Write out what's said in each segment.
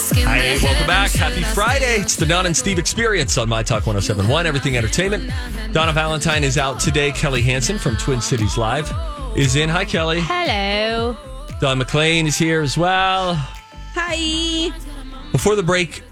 Hi, welcome back. Happy Friday. It's the Don and Steve experience on My Talk 1071, Everything Entertainment. Donna Valentine is out today. Kelly Hansen from Twin Cities Live is in. Hi, Kelly. Hello. Don McLean is here as well. Hi. Before the break,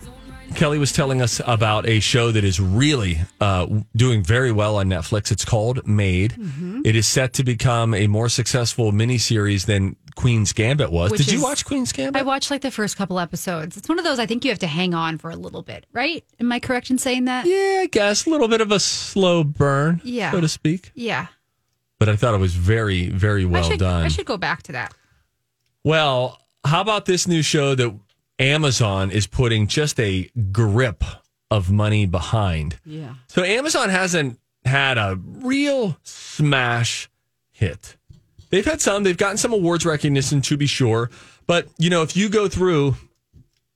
Kelly was telling us about a show that is really uh, doing very well on Netflix. It's called Maid. Mm-hmm. It is set to become a more successful miniseries than Queen's Gambit was. Which Did you watch Queen's Gambit? I watched like the first couple episodes. It's one of those I think you have to hang on for a little bit, right? Am I correct in saying that? yeah, I guess. A little bit of a slow burn, Yeah. so to speak. Yeah. But I thought it was very, very well I should, done. I should go back to that. Well, how about this new show that Amazon is putting just a grip of money behind? Yeah. So Amazon hasn't had a real smash hit. They've had some, they've gotten some awards recognition to be sure. But, you know, if you go through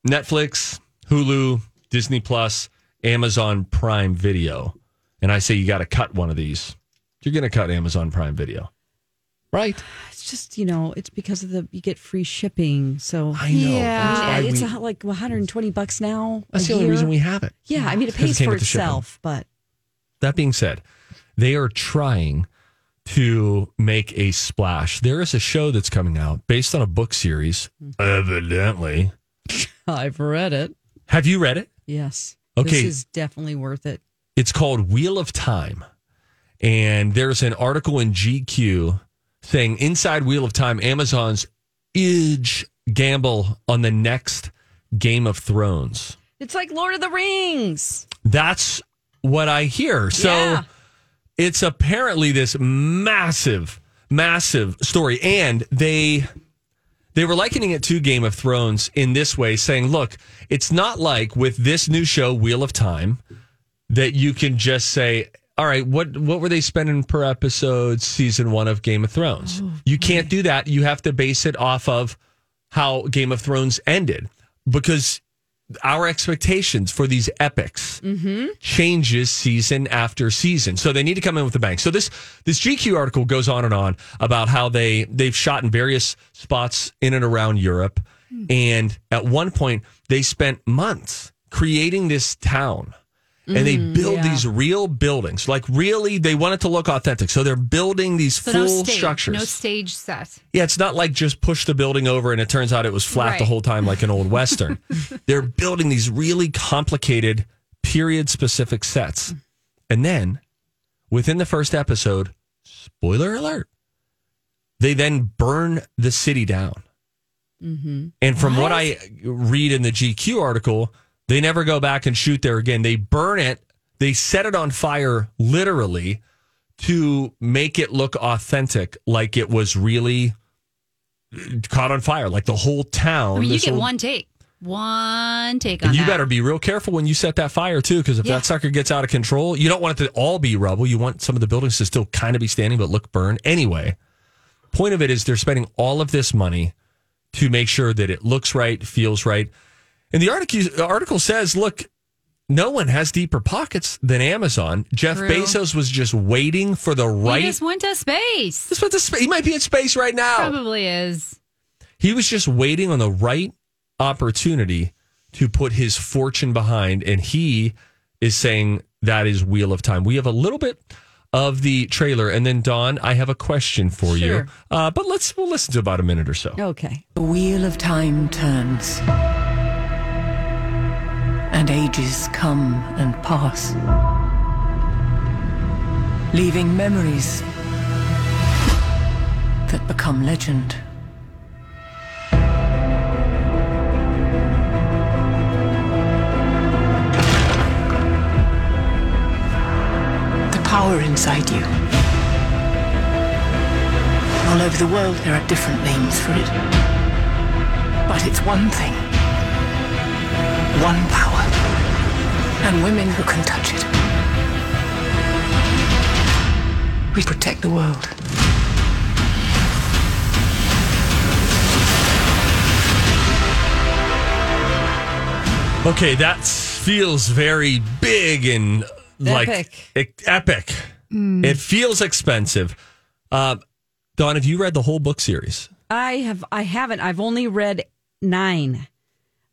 Netflix, Hulu, Disney Plus, Amazon Prime Video, and I say you got to cut one of these, you're going to cut Amazon Prime Video. Right? It's just you know, it's because of the you get free shipping. So I know. Yeah. That's why it's we- a, like 120 bucks now. That's a the only year. reason we have it. Yeah, I mean it Because it pays for with the shipping. itself, but That being said, they are trying to make a splash. There is a show that's coming out based on a book series, mm-hmm. evidently. I've read it. Have you read it? Yes. Okay. This is definitely worth it. It's called Wheel of Time. And there's an article in GQ saying inside Wheel of Time, Amazon's huge gamble on the next Game of Thrones. It's like Lord of the Rings. That's what I hear. So Yeah. it's apparently this massive, massive story. And they they were likening it to Game of Thrones in this way, saying, look, it's not like with this new show, Wheel of Time, that you can just say, all right, what what were they spending per episode season one of Game of Thrones? Oh, you can't do that. You have to base it off of how Game of Thrones ended. Because our expectations for these epics mm-hmm. changes season after season. So they need to come in with a bang. So this this GQ article goes on and on about how they they've shot in various spots in and around Europe, hmm. and at one point they spent months creating this town. And they mm, build yeah. these real buildings, like really, they want it to look authentic. So they're building these So full no stage, structures. no stage set. Yeah, it's not like just push the building over and it turns out it was flat the whole time like an old western. They're building these really complicated period specific sets. And then within the first episode, spoiler alert, they then burn the city down. Mm-hmm. And from what I read in the GQ article, they never go back and shoot there again. They burn it, they set it on fire literally to make it look authentic, like it was really caught on fire, like the whole town. I mean, you get whole- one take. One take on And you that. better be real careful when you set that fire too, because if Yeah. that sucker gets out of control, you don't want it to all be rubble. You want some of the buildings to still kind of be standing but look burned. Anyway, point of it is they're spending all of this money to make sure that it looks right, feels right. And the article the article says, look, no one has deeper pockets than Amazon. Jeff True. Bezos was just waiting for the right. He right. just went to space. This was the sp- he might be in space right now. Probably is. He was just waiting on the right opportunity to put his fortune behind, and he is saying that is Wheel of Time. We have a little bit of the trailer, and then Don, I have a question for you. Uh, but let's we'll listen to about a minute or so. Okay. The wheel of time turns, and ages come and pass, leaving memories that become legend. The power inside you. All over the world, there are different names for it. But it's one thing one power. And women who can touch it. We protect the world. Okay, that feels very big and like Epic. e- epic. It feels expensive. Uh, Dawn, have you read the whole book series? I have. I haven't. I've only read nine.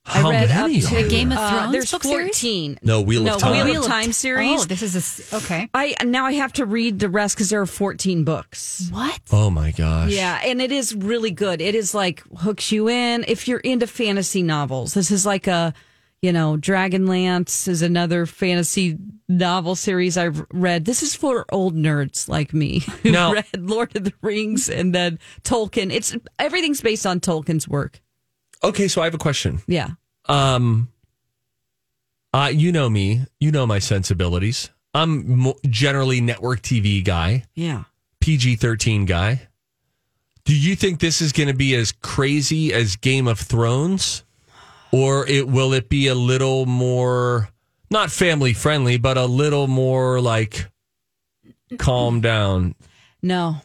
How I read many up are to there? Game of uh, Thrones there's book series? fourteen. No, Wheel of no, Time. Wheel of Time series. Oh, this is a, okay. I now I have to read the rest because there are fourteen books. What? Oh my gosh. Yeah, and it is really good. It is like hooks you in if you're into fantasy novels. This is like a, you know, Dragonlance is another fantasy novel series I've read. This is for old nerds like me who Now- read Lord of the Rings and then Tolkien. It's everything's based on Tolkien's work. Okay, so I have a question. Yeah. Um, uh, you know me. You know my sensibilities. I'm mo- generally network TV guy, Yeah. PG thirteen guy. Do you think this is going to be as crazy as Game of Thrones, or it will it be a little more not family friendly, but a little more like calm down? No,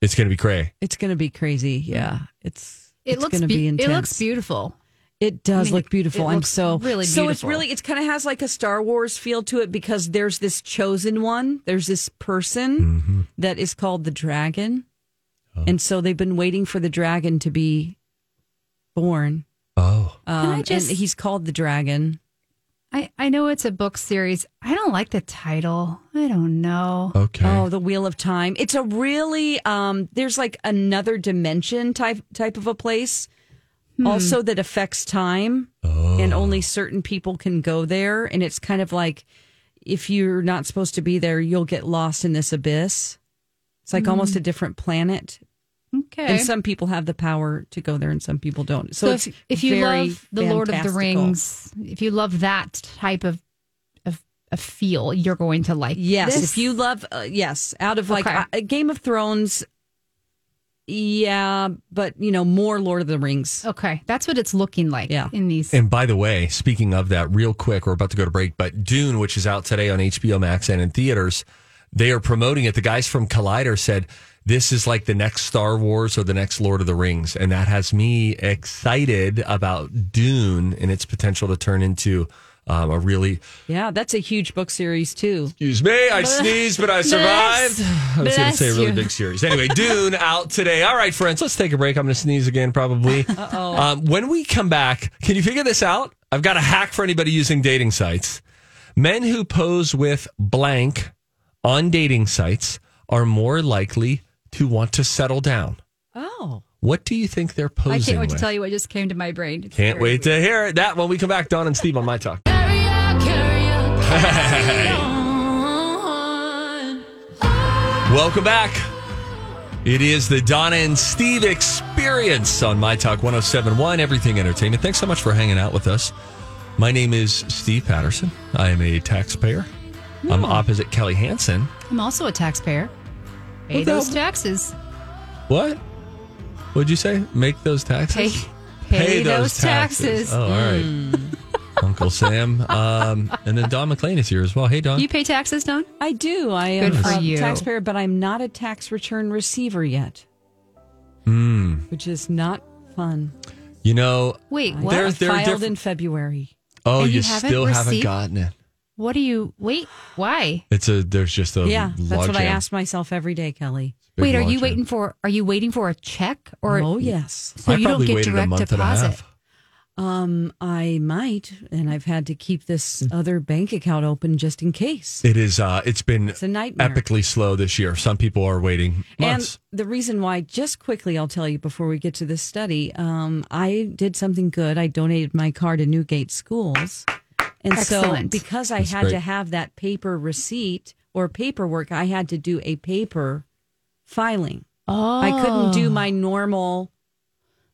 It's going to be cray. it's going to be crazy. Yeah. It's It it's looks going to be- be intense. It looks beautiful. It does I mean, look beautiful. it I'm looks so really beautiful. So it's really it's kind of has like a Star Wars feel to it because there's this chosen one. There's this person Mm-hmm. that is called the dragon, Oh. and so they've been waiting for the dragon to be born. Oh, Um, I just- and he's called the dragon. I, I know it's a book series. I don't like the title. I don't know. okay. Oh, the Wheel of Time. It's a really um. There's like another dimension type type of a place. Also, that affects time, and only certain people can go there. And it's kind of like if you're not supposed to be there, you'll get lost in this abyss. It's like almost a different planet, Okay. and some people have the power to go there, and some people don't. So, so it's if, if you very love the Lord of the. Rings, if you love that type of of, of feel, you're going to like. Yes, this. if you love, uh, yes, out of like Okay. uh, Game of Thrones, yeah, but you know more Lord of the Rings. Okay, that's what it's looking like. Yeah. In these. And by the way, speaking of that, real quick, we're about to go to break, but Dune, which is out today on HBO Max and in theaters, they are promoting it. The guys from Collider said this is like the next Star Wars or the next Lord of the Rings. And that has me excited about Dune and its potential to turn into um, a really, Yeah, that's a huge book series too. excuse me, I sneezed, but I survived. I was going to say a really you. big series. Anyway, Dune out today. All right, friends, let's take a break. I'm going to sneeze again, probably. Um, when we come back, can you figure this out? I've got a hack for anybody using dating sites. Men who pose with blank on dating sites are more likely to want to settle down. Oh, What do you think they're posing I can't wait with? to tell you what just came to my brain. It's Can't wait to hear it. That when we come back, Don and Steve on My Talk. Welcome back. It is the Donna and Steve experience on My Talk 1071, Everything Entertainment. Thanks so much for hanging out with us. My name is Steve Patterson. I am a taxpayer. I'm opposite Kelly Hansen. I'm also a taxpayer. Pay What those hell? taxes. What? What'd you say? Make those Pay, taxes? pay, those taxes. Oh, all right. Uncle Sam. Um, and then Don McLean is here as well. Hey, Don. You pay taxes, Don? I do. I am Good for a you. taxpayer, but I'm not a tax return receiver yet, Hmm. which is not fun. You know, Wait, what? There- I there are filed different- in February. oh, And you, you haven't still haven't gotten it. What do you? Wait, why? It's a there's just a yeah, that's what I logjam. ask myself every day, Kelly. Wait, are you logjam. waiting for? Are you waiting for a check or? oh yes. So I you don't get waited direct a month deposit. and a half. Um, I might, and I've had to keep this other bank account open just in case. It is. Uh, it's been It's a nightmare. epically slow this year. Some people are waiting months. And the reason why, just quickly, I'll tell you before we get to this study, um, I did something good. I donated my car to Newgate Schools. And so, Excellent. because I That's had great. to have that paper receipt or paperwork, I had to do a paper filing. Oh, I couldn't do my normal,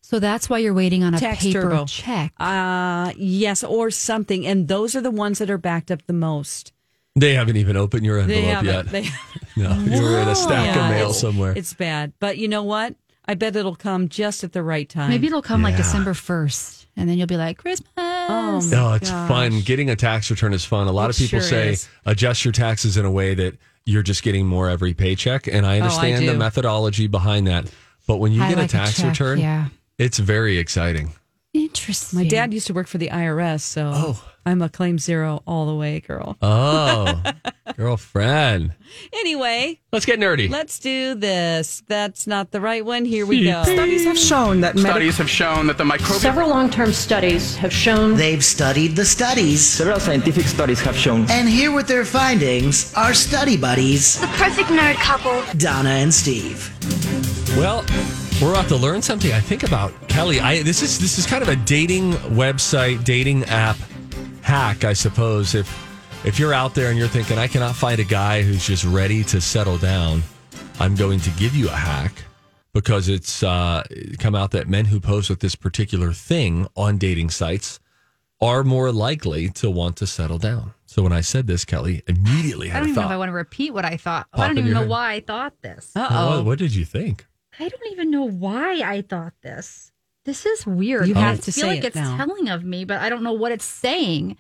So that's why you're waiting on a Tax paper turbo. check. uh, yes, or something. And those are the ones that are backed up the most. they haven't even opened your envelope haven't. yet. They, no, you were in a stack Yeah, of mail it's- somewhere. It's bad. But you know what? I bet it'll come just at the right time. Maybe it'll come like December first, and then you'll be like Christmas. Oh, No, it's gosh. fun. Getting a tax return is fun. A lot It of people sure say is. adjust your taxes in a way that you're just getting more every paycheck. And I Oh, I understand the methodology behind that. But when you I get like a tax check, return, Yeah. it's very exciting. Interesting. My dad used to work for the IRS, so Oh. I'm a claim zero all the way, girl. Oh, girlfriend. Anyway, Let's get nerdy. let's do this. That's not the right one. Here we go. Studies have shown that medical Studies have shown that the microbial Several long term studies have shown They've studied the studies. Several scientific studies have shown And here with their findings are study buddies, The perfect nerd couple. Donna and Steve. Well, we're about to learn something. I think about Kelly. I this is this is kind of a dating website, dating app hack, I suppose. If if you're out there and you're thinking, I cannot find a guy who's just ready to settle down, I'm going to give you a hack because it's uh, come out that men who pose with this particular thing on dating sites are more likely to want to settle down. So when I said this, Kelly immediately I don't a even know if I want to repeat what I thought. Pop I don't even know head. why I thought this. Uh What, oh. what did you think? I don't even know why I thought this. This is weird. You I have to feel say like it it's now. telling of me, but I don't know what it's saying.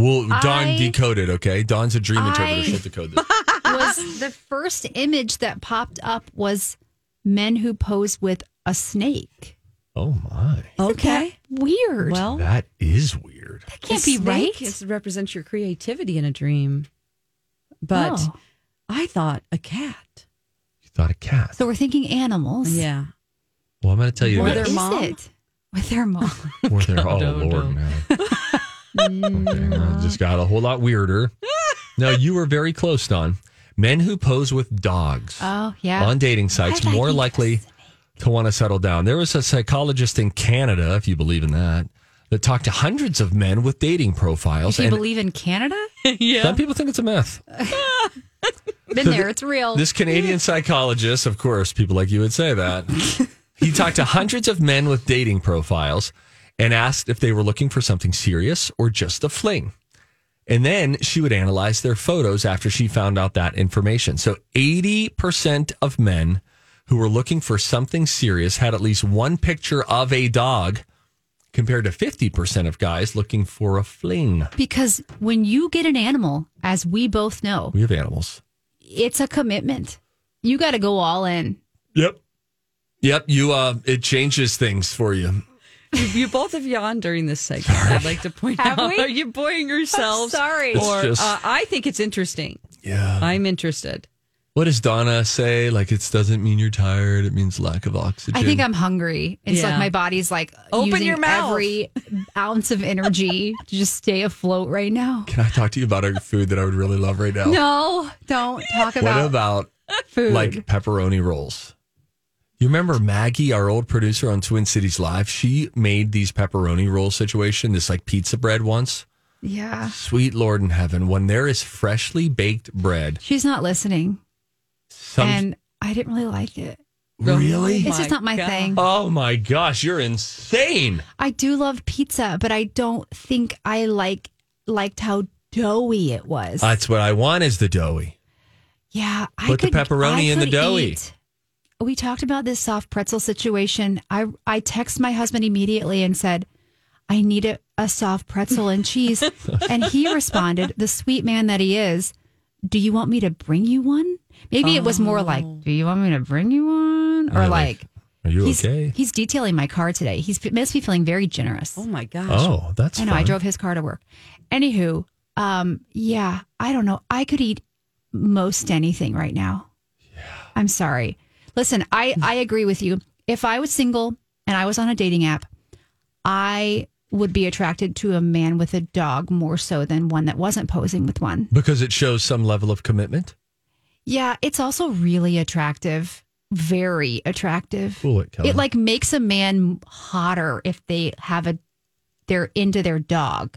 Well, Dawn I- decoded, okay? Dawn's a dream interpreter. I- She'll decode this. Was the first image that popped up was men who pose with a snake. Oh, my. Okay. Weird. Well, That is weird. that can't the be right. snake is, represents your creativity in a dream. But Oh. I thought a cat. You thought a cat. So we're thinking animals. Yeah. Well, I'm going to tell you What their this. is mom? it? With their mom. Or their- oh, no, Lord, no. man. okay, well, just got a whole lot weirder. no, you were very close, Don. Men who pose with dogs oh, yeah. on dating sites Why did I more think likely to want to settle down. There was a psychologist in Canada, if you believe in that, that talked to hundreds of men with dating profiles. If you and believe in Canada, yeah. some people think it's a myth. been So there. it's real. This Canadian psychologist, of course, people like you would say that. he talked to hundreds of men with dating profiles and asked if they were looking for something serious or just a fling. And then she would analyze their photos after she found out that information. So 80% of men who were looking for something serious had at least one picture of a dog, compared to 50% of guys looking for a fling. because when you get an animal, as we both know, We have animals. it's a commitment. You got to go all in. Yep. Yep. You, uh, it changes things for you. You, you both have yawned during this segment. I'd like to point Have out. we? Are you boring yourselves? sorry. Or just- uh, I think it's interesting. Yeah. I'm interested. What does Donna say? Like, it doesn't mean you're tired. It means lack of oxygen. I think I'm hungry. It's Yeah. like my body's like Open using your mouth. every ounce of energy to just stay afloat right now. Can I talk to you about a food that I would really love right now? No, don't talk about. What about, about food. like pepperoni rolls? You remember Maggie, our old producer on Twin Cities Live? She made these pepperoni roll situation, this like pizza bread once. yeah, Sweet Lord in heaven, when there is freshly baked bread, she's not listening, some and I didn't really like it. really. It's oh just not my God. thing. Oh my gosh, you're insane! I do love pizza, but I don't think I like liked how doughy it was. That's what I want is the doughy. yeah, I Put the could, pepperoni I in the doughy. eat- We talked about this soft pretzel situation. I I text my husband immediately and said, "I need a, a soft pretzel and cheese," and he responded, the sweet man that he is, "Do you want me to bring you one?" Maybe it was more like, "Do you want me to bring you one?" Or You're like, Are you he's okay? he's detailing my car today. He's must be feeling very generous. Oh my gosh. Oh, that's I know. I drove his car to work. Anywho, um, yeah, I don't know. I could eat most anything right now. Yeah. I'm sorry. Listen, I I agree with you. If I was single and I was on a dating app, I would be attracted to a man with a dog more so than one that wasn't posing with one. because it shows some level of commitment. Yeah, it's also really attractive. Very attractive. Cool it, Kelly. It like makes a man hotter if they have a they're into their dog.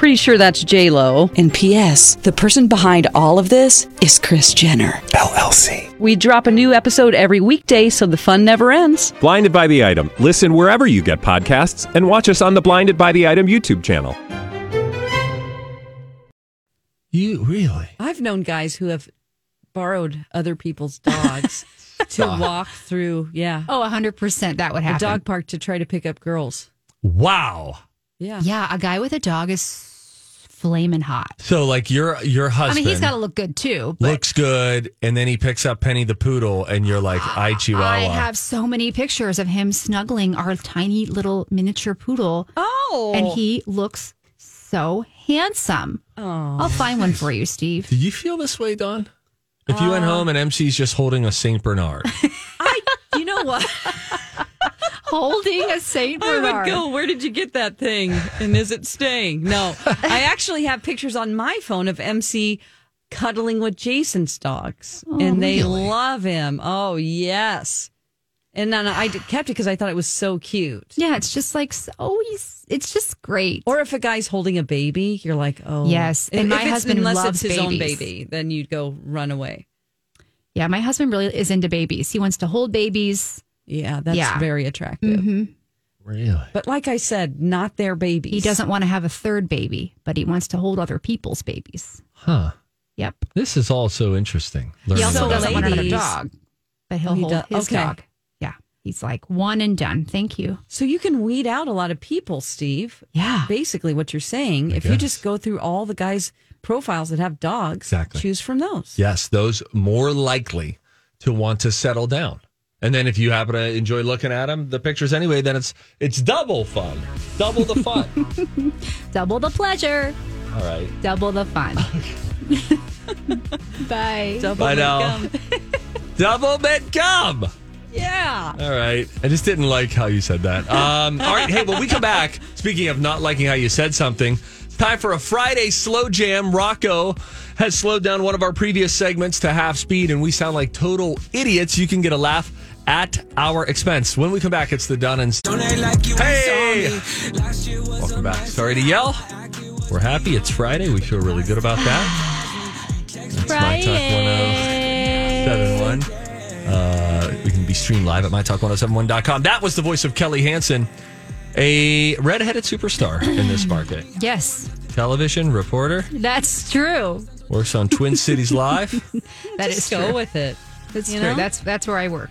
Pretty sure that's J Lo. And P.S. The person behind all of this is Kris Jenner LLC. We drop a new episode every weekday, so the fun never ends. Blinded by the item. Listen wherever you get podcasts, and watch us on the Blinded by the Item YouTube channel. You really? I've known guys who have borrowed other people's dogs to walk through, yeah, Oh, 100% that would a happen. dog park to try to pick up girls. Wow. Yeah. Yeah, a guy with a dog is flaming hot. So like your your I husband mean, he's got to look good too. But looks good, and then he picks up Penny the poodle, and you're like, "I Chihuahua." I have so many pictures of him snuggling our tiny little miniature poodle, Oh. and he looks so handsome. Oh. I'll find one for you, Steve. Did you feel this way, Don? If you went uh. home and MC's just holding a Saint Bernard, I, you know what? Holding a Saint I would go, where did you get that thing? And is it staying? No. I actually have pictures on my phone of MC cuddling with Jason's dogs. Oh, and they love him. Oh, yes. And then I kept it because I thought it was so cute. Yeah, it's just like so. He's, it's just great. Or if a guy's holding a baby, you're like, oh. Yes, and If my it's- husband unless loves it's his own baby, then you'd go run away. Yeah, my husband really is into babies. He wants to hold babies. Yeah, that's Yeah. very attractive. Mm-hmm. really? But like I said, not their babies. He doesn't want to have a third baby, but he wants to hold other people's babies. Huh? Yep. This is all so interesting. He also doesn't want another dog, but he'll Oh, he hold does- his okay. dog. Yeah, he's like one and done. Thank you. So you can weed out a lot of people, Steve. Yeah. Basically, what you're saying, if you just go through all the guys' profiles that have dogs, Exactly. choose from those. Yes, those more likely to want to settle down. And then if you happen to enjoy looking at them, the pictures anyway, then it's it's double fun, double the fun. Double the pleasure, all right. double the fun. Bye. Double Bye now. income. Double bit gum. Yeah. All right. I just didn't like how you said that. Um, all right. Hey, when we come back, speaking of not liking how you said something, it's time for a Friday slow jam. Rocco has slowed down one of our previous segments to half speed, and we sound like total idiots. You can get a laugh at our expense. When we come back, it's the Dun and Hey! Welcome back. Sorry to yell. We're happy. It's Friday. We feel really good about that. That's My Talk 1071. Uh, we can be streamed live at mytalk1071.com. That was the voice of Kelly Hansen, a redheaded superstar in this market. Yes, Television reporter, that's true. works on Twin Cities Live. That is Just go true. with it. That's you true. know? That's that's where I work.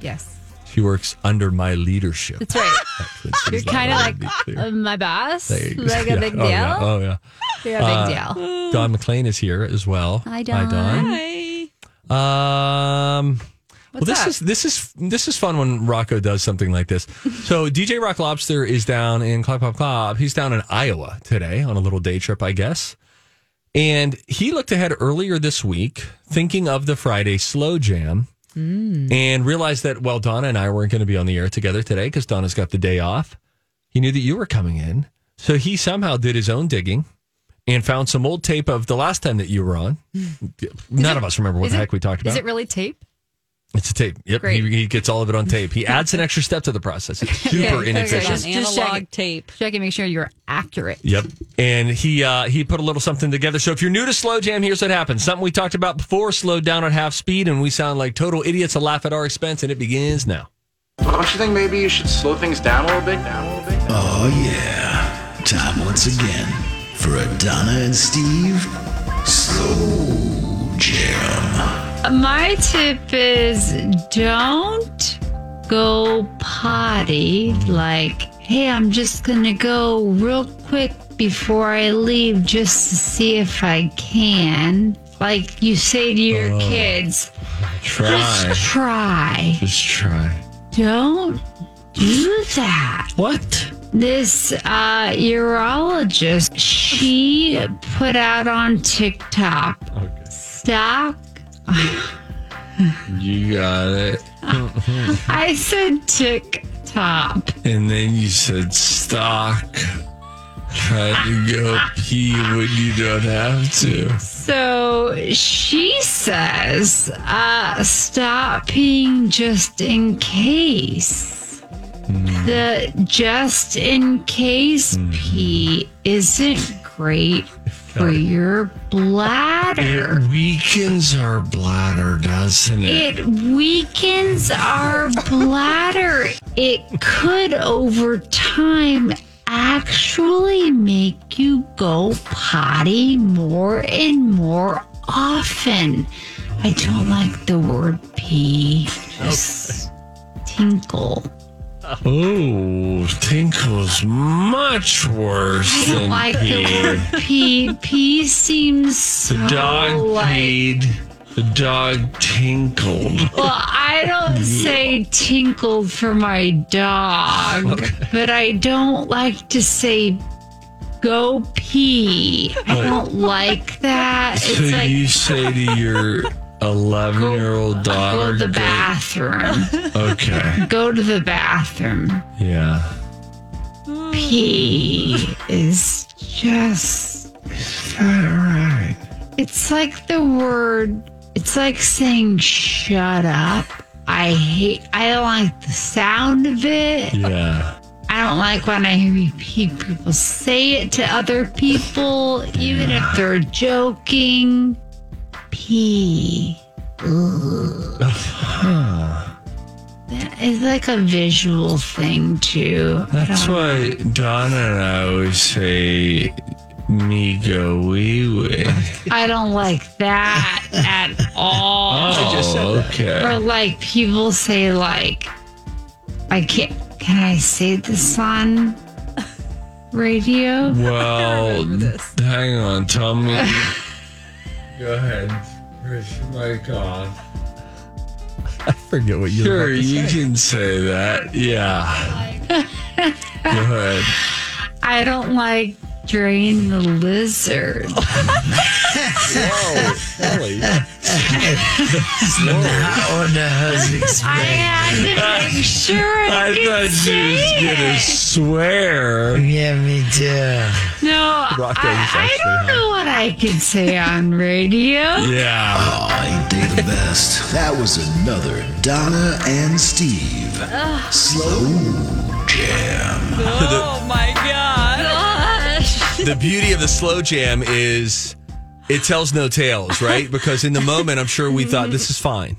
Yes, She works under my leadership. that's right. at You're kind of like to be clear. uh, my boss, There you go. like a Yeah. big Oh, yeah. deal. Oh, yeah. You're a big deal. Don McLean is here as well. Hi, Don. Hi. Um, well, this up? is this is this is fun when Rocco does something like this. So DJ Rock Lobster is down in Club Pop Club. He's down in Iowa today on a little day trip, I guess. And he looked ahead earlier this week, thinking of the Friday slow jam, Mm. and realized that well, Donna and I weren't going to be on the air together today because Donna's got the day off. He knew that you were coming in, so he somehow did his own digging and found some old tape of the last time that you were on. None of us remember what the it- heck we talked about. Is it really tape? It's a tape. Yep. He, he gets all of it on tape. He adds an extra step to the process. It's super Okay, okay, inefficient. Just- On just check analog it. tape. Check and make sure you're accurate. Yep. And he uh, he put a little something together. So if you're new to Slow Jam, here's what happens. Something we talked about before, slowed down at half speed, and we sound like total idiots to laugh at our expense, and it begins now. Don't you think maybe you should slow things down a little bit? Down a little bit? Oh, yeah. Time once again for a Donna and Steve Slow Jam. My tip is don't go potty like, hey, I'm just going to go real quick before I leave just to see if I can. Like you say to your kids, just try. Just try. Don't do that. What? This uh, urologist, she put out on TikTok, Okay. stop You got it. I said tick TikTok. And then you said stock. Try to go pee when you don't have to. So she says, uh, stop peeing just in case. The just in case pee isn't great for your bladder. It weakens our bladder, doesn't It It weakens our bladder. It could, over time, actually make you go potty more and more often. I don't like the word pee. Just tinkle. Oh, tinkle's much worse I don't than like pee. the word pee. Pee seems so The dog like. peed. The dog tinkled. Well, I don't say tinkled for my dog, but I don't like to say go pee. I don't like that. So It's like you say to your 11 year old daughter. go to the bathroom. Okay. Go to the bathroom. Yeah. Pee is just. Is that Right. It's like the word. It's like saying shut up. I hate. I don't like the sound of it. Yeah. I don't like when I hear people say it to other people, even if they're joking. Pee. Ugh. It's like a visual thing too. That's don't- why Donna and I always say, me go wee wee. I don't like that at all. Oh, okay. Or like people say like I can't can I say this on radio? Well, hang on. Tell me. Go ahead. Where's your mic on? I forget what you Sure, about to you say. can say that. Yeah. Go ahead. I don't like drain the lizard. Whoa, Ellie. I had to make sure I, I thought you was gonna it. swear. Yeah, me too. No, Rocco's I, I don't know what I can say on radio. Yeah. Oh, ain't they the best? That was another Donna and Steve. Slow Jam. Oh my god. Gosh. The beauty of the slow jam is it tells no tales, right? Because in the moment, I'm sure we thought this is fine.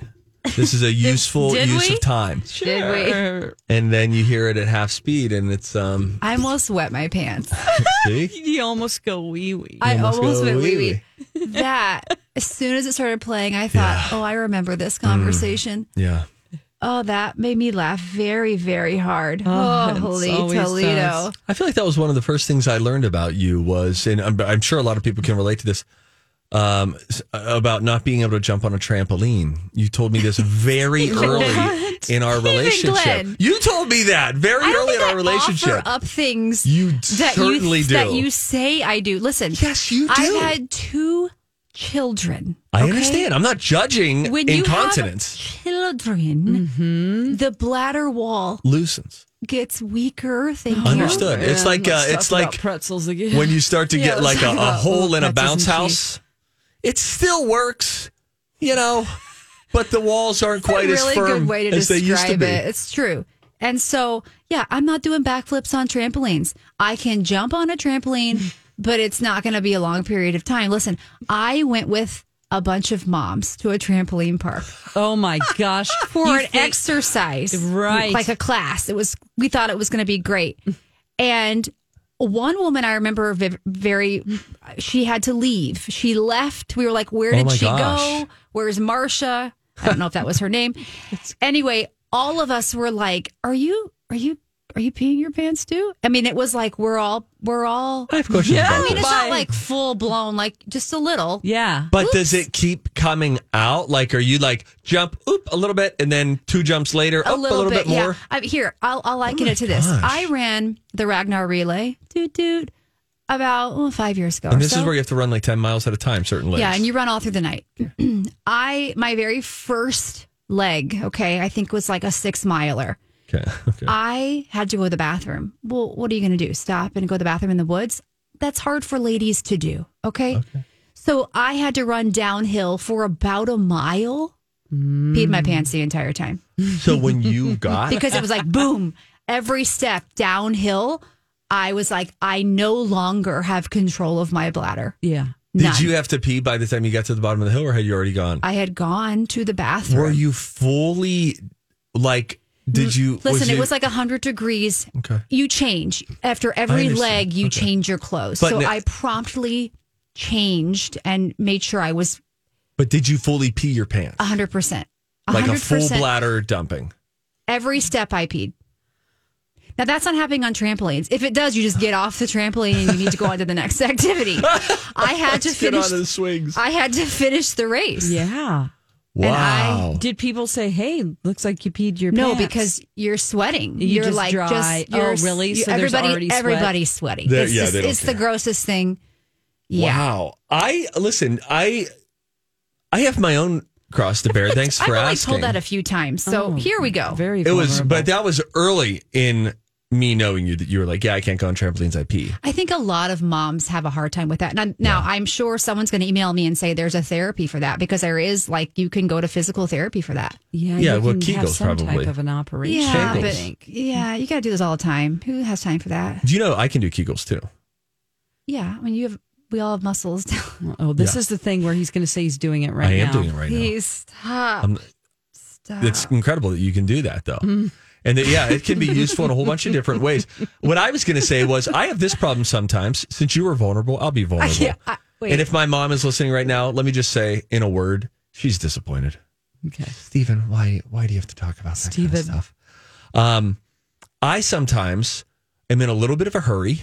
This is a useful Did use we? of time. Did we? And then you hear it at half speed, and it's um. I almost wet my pants. See, You almost go wee wee. I almost almost went wee wee-wee. wee. That as soon as it started playing, I thought, "Oh, I remember this conversation." yeah. Oh, that made me laugh very, very hard. Oh, Oh, holy Toledo! does. I feel like that was one of the first things I learned about you was, and I'm, I'm sure a lot of people can relate to this, um, about not being able to jump on a trampoline. You told me this very early in our relationship. Glenn. You told me that very early in I our relationship. offer up things You that certainly you do. that you say I do. Listen, Yes, you do. I've had two children. I okay? understand. I'm not judging When you incontinence. have children, the bladder wall Loosens. gets weaker. Thank you. Understood. It's like uh, it's like pretzels again. when you start to Yeah, get like a, a hole in a bounce and house. It still works, you know, but the walls aren't quite a really as firm good way to as they used to describe be. it. It's true. And so, yeah, I'm not doing backflips on trampolines. I can jump on a trampoline, but it's not going to be a long period of time. Listen, I went with a bunch of moms to a trampoline park oh my gosh. for You an think- exercise, Right. Like a class. It was. We thought it was going to be great, and one woman I remember very. She had to leave. She left. We were like, "Where Oh did my she gosh. go? Where's Marsha?" I don't know if that was her name. Anyway, all of us were like, "Are you? Are you?" Are you peeing your pants too? I mean, it was like we're all we're all. I have questions Yeah. about I mean, this. it's not like full blown, like just a little. Yeah. But does it keep coming out? Like, are you like jump, oop, a little bit, and then two jumps later, a oop, little, a little bit, yeah. more? I, here, I'll, I'll liken oh it to this. I ran the Ragnar Relay, doot doot, about five years ago. And or this is where you have to run like ten miles at a time, certain legs. yeah, and you run all through the night. I my very first leg, okay, I think was like a six miler. Okay, okay. I had to go to the bathroom. Well, what are you going to do? Stop and go to the bathroom in the woods? That's hard for ladies to do. Okay. So I had to run downhill for about a mile. Peed my hmm. pants the entire time so when you got because it was like boom every step downhill I was like, I no longer have control of my bladder. Yeah. Did you have to pee by the time you got to the bottom of the hill, or had you already gone? I had gone to the bathroom. Were you fully like? Did mm. you Listen, it you- was like 100 degrees. Okay. You change. After every leg, you Okay. change your clothes. But so I promptly changed and made sure I was But did you fully pee your pants? 100%. 100%. Like a full bladder dumping. Every step I peed. Now that's not happening on trampolines. If it does, you just get off the trampoline and you need to go on to the next activity. I had to Let's get finish. onto the swings. I had to finish the race. Yeah. Wow. Did people say, "Hey, looks like you peed your No, pants"? because you're sweating. You You're just like dry. just. Oh, You're, really? you- So everybody, sweat? everybody's sweating. They're- it's yeah, just- they don't it's the grossest thing. Yeah. Wow. I listen. I I have my own cross to bear. Thanks for I've for only asking. told that a few times. So Oh, here we go. Very. it was, but that was early in me knowing you that you were like, yeah, I can't go on trampolines. I pee. I think a lot of moms have a hard time with that. Now, now I'm sure someone's going to email me and say there's a therapy for that because there is like you can go to physical therapy for that. yeah, Yeah, you well, can have Kegels some probably. type of an operation. Yeah, Kegels. but yeah, you got to do this all the time. Who has time for that? Do you know I can do Kegels too? Yeah, I mean you have we all have muscles. Oh, this Yeah. is the thing where he's going to say he's doing it right now. I am now. doing it right now. Please stop. I'm- stop. It's incredible that you can do that though. Mm. And that, yeah, it can be useful in a whole bunch of different ways. What I was going to say was, I have this problem sometimes. Since you were vulnerable, I'll be vulnerable. Yeah, I- and if my mom is listening right now, let me just say in a word, she's disappointed. Okay. Stephen, why why do you have to talk about that kind of stuff? Um, I sometimes am in a little bit of a hurry,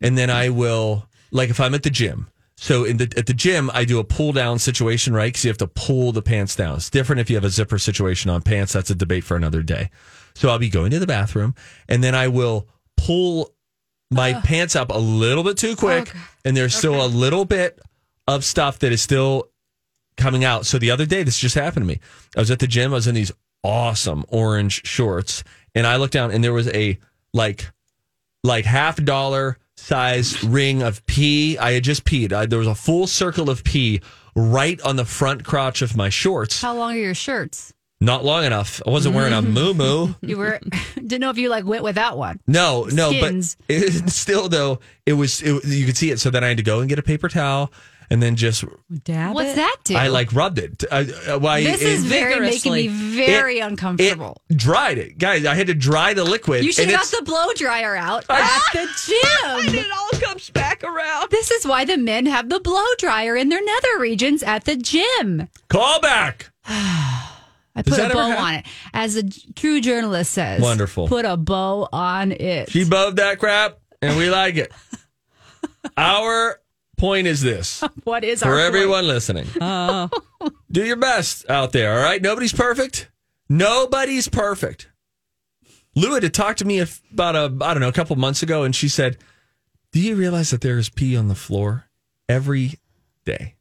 and then I will like if I'm at the gym. So in the at the gym, I do a pull down situation, right? Because you have to pull the pants down. It's different if you have a zipper situation on pants. That's a debate for another day. So I'll be going to the bathroom, and then I will pull my pants up a little bit too oh, quick, Okay. and there's still a little bit of stuff that is still coming out. So the other day, this just happened to me. I was at the gym. I was in these awesome orange shorts, and I looked down, and there was a like, like half dollar size ring of pee. I had just peed. I, there was a full circle of pee right on the front crotch of my shorts. How long are your shirts? Not long enough. I wasn't wearing a moo moo. You were didn't know if you like went without one. No, no, Skins. but it, still though, it was it, you could see it. So then I had to go and get a paper towel, and then just Dab What's it? that do? I like rubbed it. I, uh, why this is very making me very It- uncomfortable. It dried it, guys. I had to dry the liquid. you should and have got the blow dryer out at the gym. it all comes back around. This is why the men have the blow dryer in their nether regions at the gym. Call back. I put a bow on it. As a true journalist says. Wonderful. Put a bow on it. She bowed that crap, and we like it. Our point is this what is for everyone listening: Oh, do your best out there. All right, nobody's perfect. Nobody's perfect. Lou had talked to me about a I don't know a couple months ago, and she said, "Do you realize that there is pee on the floor every day,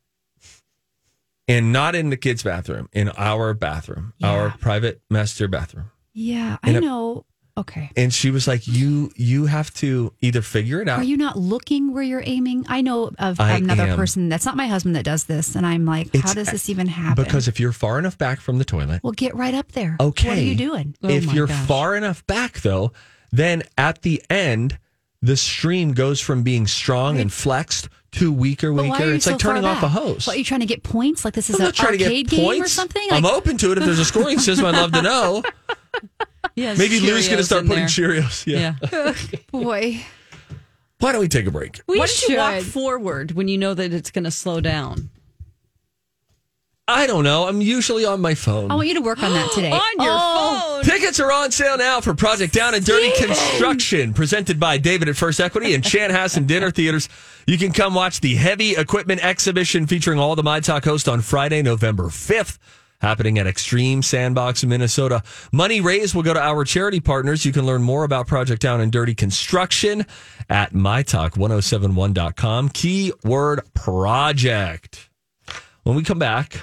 and not in the kids' bathroom, in our bathroom, our private master bathroom?" Yeah, I And a- know. Okay. And she was like, "You you have to either figure it out." Are you not looking where you're aiming? I know of I another am. person that's not my husband that does this, and I'm like, how does this even happen? Because if you're far enough back from the toilet, well, get right up there. okay. What are you doing? Oh if Oh my you're gosh. far enough back, though, then at the end, the stream goes from being strong and flexed to weaker, But weaker. why are you It's like so far turning off a hose. What, are you trying to get points? Like this is I'm an not to arcade get game points or something? I'm open to it if there's a scoring system. I'd love to know. yes. Maybe Lou's going to start putting there. Cheerios. Yeah. Yeah. boy. Why don't we take a break? We Why don't you walk forward when you know that it's going to slow down? I don't know. I'm usually on my phone. I want you to work on that today. On your Oh, phone. Tickets are on sale now for Project Down and Dirty Construction, presented by David at First Equity and Chanhassen Dinner Theaters. You can come watch the heavy equipment exhibition featuring all the My Talk hosts on Friday, November 5th. Happening at Extreme Sandbox in Minnesota. Money raised will go to our charity partners. You can learn more about Project Down and Dirty Construction at mytalk1071.com. Keyword project. When we come back,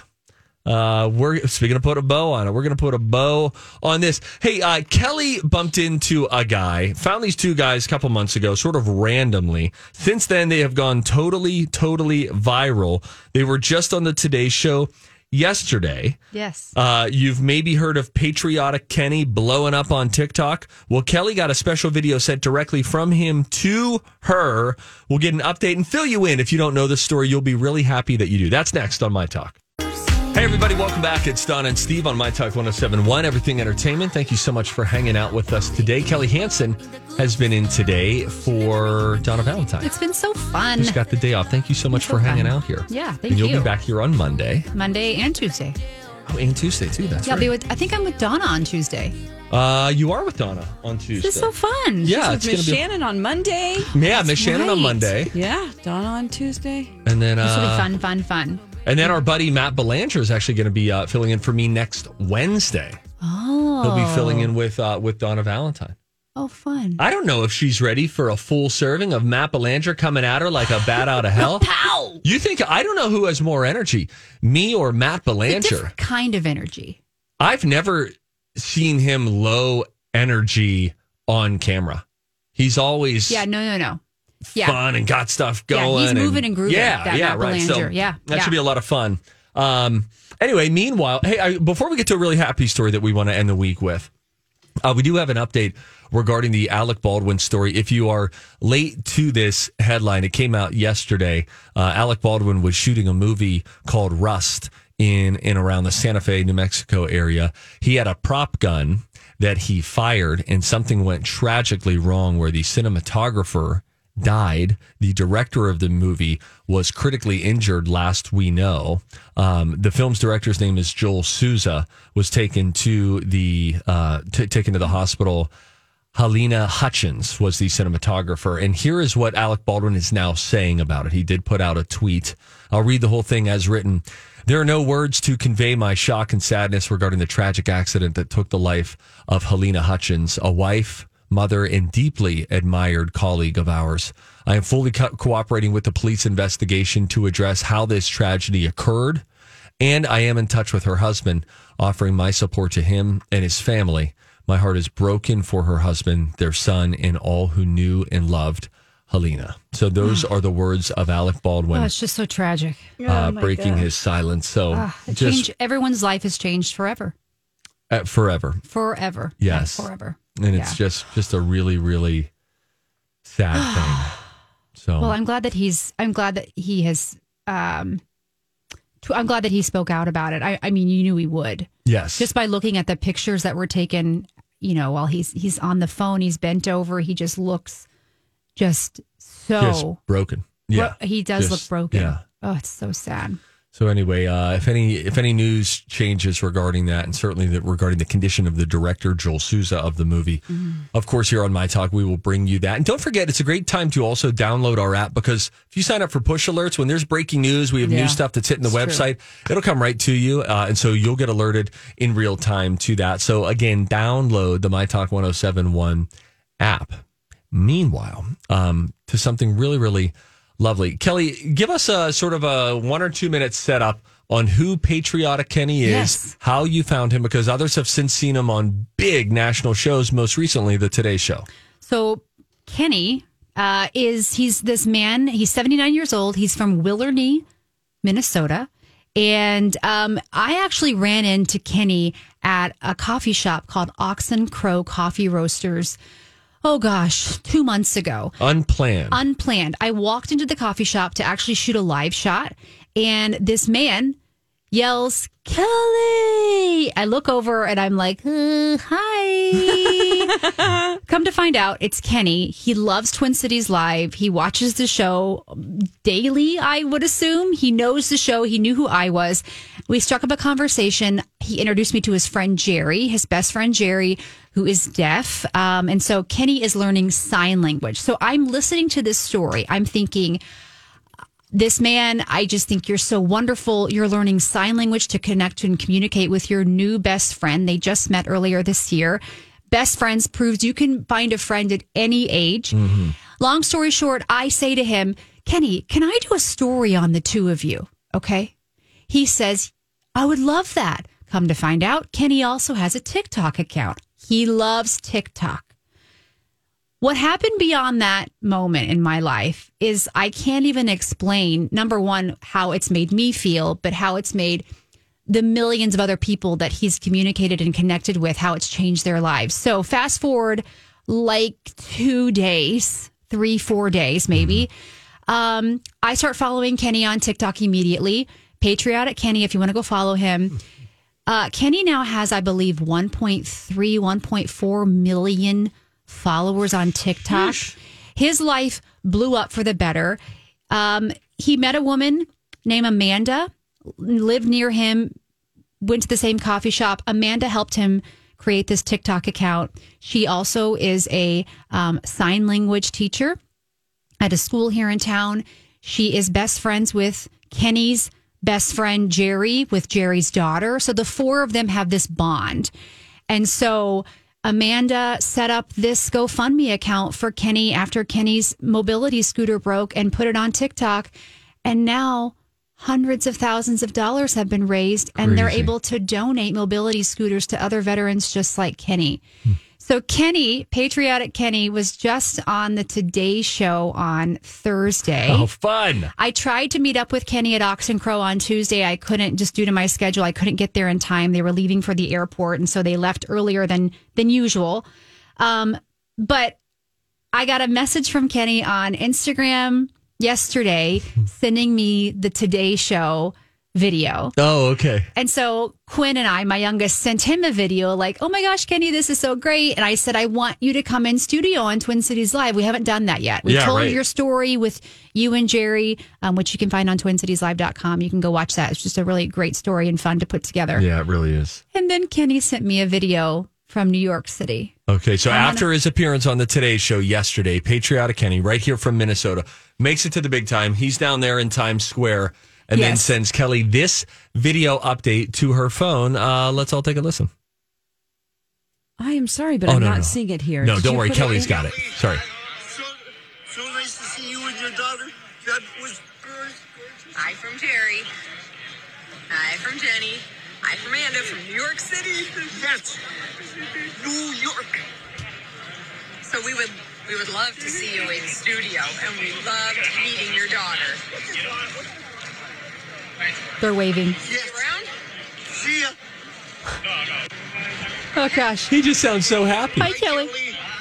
uh, we're speaking of put a bow on it. We're going to put a bow on this. Hey, uh, Kelly bumped into a guy, found these two guys a couple months ago, sort of randomly. Since then, they have gone totally, totally viral. They were just on the Today Show. yesterday. Yes. Uh, you've maybe heard of Patriotic Kenny blowing up on TikTok. Well, Kelly got a special video sent directly from him to her. We'll get an update and fill you in. If you don't know the story, you'll be really happy that you do. That's next on My Talk. Hey, everybody, welcome back. It's Don and Steve on My Talk 1071, Everything Entertainment. Thank you so much for hanging out with us today. Kelly Hansen has been in today for Donna Valentine. It's been so fun. Just got the day off. Thank you so much so for hanging out here. Yeah, thank you. and you'll you. be back here on Monday. Monday and Tuesday. Oh, and Tuesday, too. That's yeah, I'll right. be with. I think I'm with Donna on Tuesday. uh, you are with Donna on Tuesday. This is so fun. Yeah, With it's Miss going to be. Shannon on Monday. Yeah, Miss Shannon on. Monday. Yeah, Donna on Tuesday. And then, This will be uh, fun, fun, fun. And then our buddy Matt Belanger is actually going to be uh, filling in for me next Wednesday. Oh, He'll be filling in with uh, with Donna Valentine. Oh, fun. I don't know if she's ready for a full serving of Matt Belanger coming at her like a bat out of hell. Pow! You think I don't know who has more energy, me or Matt Belanger? kind of energy. I've never seen him low energy on camera. He's always Yeah, no, no, no. Yeah. fun and got stuff going. Yeah, he's moving and grooving, Yeah, that yeah, Matt right. So Yeah, that yeah. should be a lot of fun. Um, anyway, meanwhile, hey, I, before we get to a really happy story that we want to end the week with, uh, we do have an update regarding the Alec Baldwin story. If you are late to this headline, it came out yesterday. Uh, Alec Baldwin was shooting a movie called Rust in in around the Santa Fe, New Mexico area. He had a prop gun that he fired, and something went tragically wrong where the cinematographer died. The director of the movie was critically injured. Last we know, um, the film's director's name is Joel Souza. Was taken to the uh, t- taken to the hospital. Halyna Hutchins was the cinematographer, and here is what Alec Baldwin is now saying about it. He did put out a tweet. I'll read the whole thing as written. There are no words to convey my shock and sadness regarding the tragic accident that took the life of Halyna Hutchins, a wife, mother, and deeply admired colleague of ours. I am fully co- cooperating with the police investigation to address how this tragedy occurred, and I am in touch with her husband, offering my support to him and his family. My heart is broken for her husband, their son, and all who knew and loved Halyna. So those are the words of Alec Baldwin Oh, it's just so tragic. uh, breaking his silence. So Ah, it just changed, everyone's life has changed forever. uh, forever. Forever. Yes. Like forever. And it's Yeah. just just a really really sad thing. So Well, I'm glad that he's. I'm glad that he has. Um, tw- I'm glad that he spoke out about it. I, I mean, you knew he would yes, just by looking at the pictures that were taken. You know, while he's he's on the phone, he's bent over. He just looks just so. just broken. Yeah, bro- he does Just- look broken. Yeah. Oh, it's so sad. So anyway, uh, if any if any news changes regarding that, and certainly that regarding the condition of the director Joel Souza of the movie, Mm-hmm. of course here on My Talk we will bring you that. And don't forget, it's a great time to also download our app because if you sign up for push alerts when there's breaking news, we have Yeah, new stuff that's hitting the it's website. It'll come right to you, uh, and so you'll get alerted in real time to that. So again, download the My Talk 1071 app. Meanwhile, um, to something really, really lovely. Kelly, give us a sort of a one or two minute setup on who Patriotic Kenny is, Yes. how you found him, because others have since seen him on big national shows, most recently the Today Show. So Kenny uh, is he's this man. He's 79 years old. He's from Willernie, Minnesota. And um, I actually ran into Kenny at a coffee shop called Oxen Crow Coffee Roasters. Oh gosh, two months ago. Unplanned. Unplanned. I walked into the coffee shop to actually shoot a live shot, and this man yells, Kelly. I look over and I'm like, uh, hi. Come to find out, it's Kenny. He loves Twin Cities Live. He watches the show daily, I would assume. He knows the show. He knew who I was. We struck up a conversation. He introduced me to his friend Jerry, his best friend Jerry, who is deaf. Um, and so Kenny is learning sign language. So I'm listening to this story. I'm thinking, this man, I just think you're so wonderful. You're learning sign language to connect and communicate with your new best friend. They just met earlier this year. Best friends proves you can find a friend at any age. Long story short, I say to him, Kenny, can I do a story on the two of you? Okay. He says, I would love that. Come to find out, Kenny also has a TikTok account. He loves TikTok. What happened beyond that moment in my life is I can't even explain, number one, how it's made me feel, but how it's made the millions of other people that he's communicated and connected with, how it's changed their lives. So fast forward like two days, three, four days, maybe. Um, I start following Kenny on TikTok immediately. Patriotic Kenny, if you want to go follow him. Uh, Kenny now has, I believe, 1.3, 1.4 million followers on TikTok. His life blew up for the better. Um, he met a woman named Amanda, lived near him, went to the same coffee shop. Amanda helped him create this TikTok account. She also is a um, sign language teacher at a school here in town. She is best friends with Kenny's best friend, Jerry, with Jerry's daughter. So the four of them have this bond. And so Amanda set up this GoFundMe account for Kenny after Kenny's mobility scooter broke and put it on TikTok. And now hundreds of thousands of dollars have been raised and they're able to donate mobility scooters to other veterans just like Kenny. Hmm. So Kenny, patriotic Kenny, was just on the Today Show on Thursday. Oh, fun. I tried to meet up with Kenny at Oxen Crow on Tuesday. I couldn't just due to my schedule. I couldn't get there in time. They were leaving for the airport, and so they left earlier than than usual. Um, but I got a message from Kenny on Instagram yesterday, sending me the Today Show video. Oh, okay. And so Quinn and I, my youngest, sent him a video like, oh my gosh, Kenny, this is so great. And I said, I want you to come in studio on Twin Cities Live. We haven't done that yet. We Yeah, told right. your story with you and Jerry, um, which you can find on twincitieslive.com. You can go watch that. It's just a really great story and fun to put together. Yeah, it really is. And then Kenny sent me a video from New York City. Okay, so gonna- after his appearance on the Today Show yesterday, Patriotic Kenny, right here from Minnesota, makes it to the big time. He's down there in Times Square and then sends Kelly this video update to her phone. Uh, let's all take a listen. I am sorry, but Oh, I'm no, not no. seeing it here. No, Did don't worry. put Kelly's in? got it. Sorry. So nice to see you and your daughter. That was gorgeous. Hi from Terry. Hi from Jenny. Hi from Amanda from New York City. Yes, New York. So we would we would love to see you in studio, and we loved meeting your daughter. They're waving. Yes. See ya. Oh gosh. He just sounds so happy. Hi, Kelly.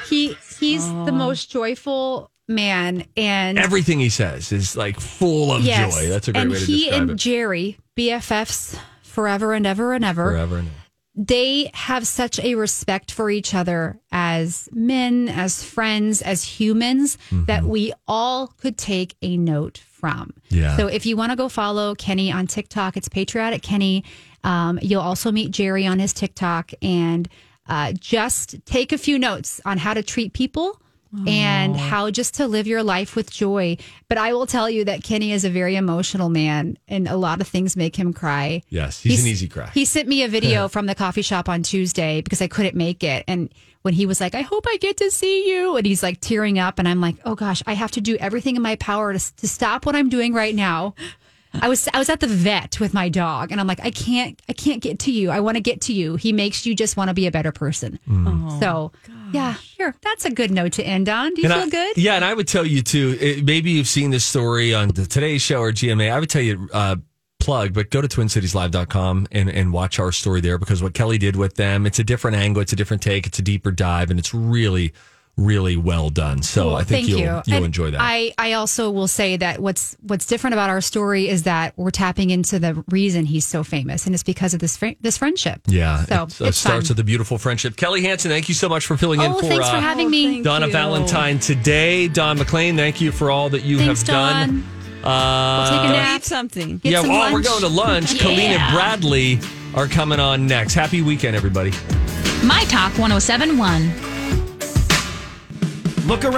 He he's the most joyful man and Everything he says is like full of Yes. joy. That's a great and way to he describe and it. Jerry, BFFs forever and ever and ever. Forever and They have such a respect for each other as men, as friends, as humans Mm-hmm. that we all could take a note from. Yeah. So if you want to go follow Kenny on TikTok, it's Patriotic Kenny. Um, you'll also meet Jerry on his TikTok and uh, just take a few notes on how to treat people and how just to live your life with joy. But I will tell you that Kenny is a very emotional man and a lot of things make him cry. Yes, he's, an easy cry. He sent me a video from the coffee shop on Tuesday because I couldn't make it. And when he was like, I hope I get to see you. And he's like tearing up. And I'm like, oh gosh, I have to do everything in my power to, to stop what I'm doing right now. I was I was at the vet with my dog and I'm like I can't I can't get to you. I want to get to you. He makes you just want to be a better person. Mm. so yeah, sure. That's a good note to end on. Do you And feel I- good? Yeah, and I would tell you too. It, maybe you've seen this story on the Today Show or GMA. I would tell you uh, plug, but go to twincitieslive.com and and watch our story there because what Kelly did with them, it's a different angle, it's a different take, it's a deeper dive, and it's really really well done. So Cool. I think Thank you'll you. you'll enjoy that. I, I also will say that what's what's different about our story is that we're tapping into the reason he's so famous, and it's because of this fri this friendship. yeah, so it, it's, it starts fun. with a beautiful friendship. Kelly Hansen, thank you so much for filling in Oh, for thanks for uh, having me. Donna Valentine today. Don McLean, thank you for all that you Thanks, have done. Dawn. Uh, Take a nap. something. yeah, well, we're going to lunch. Colleen and Bradley are coming on next. Happy weekend, everybody. My Talk 1071. Look around.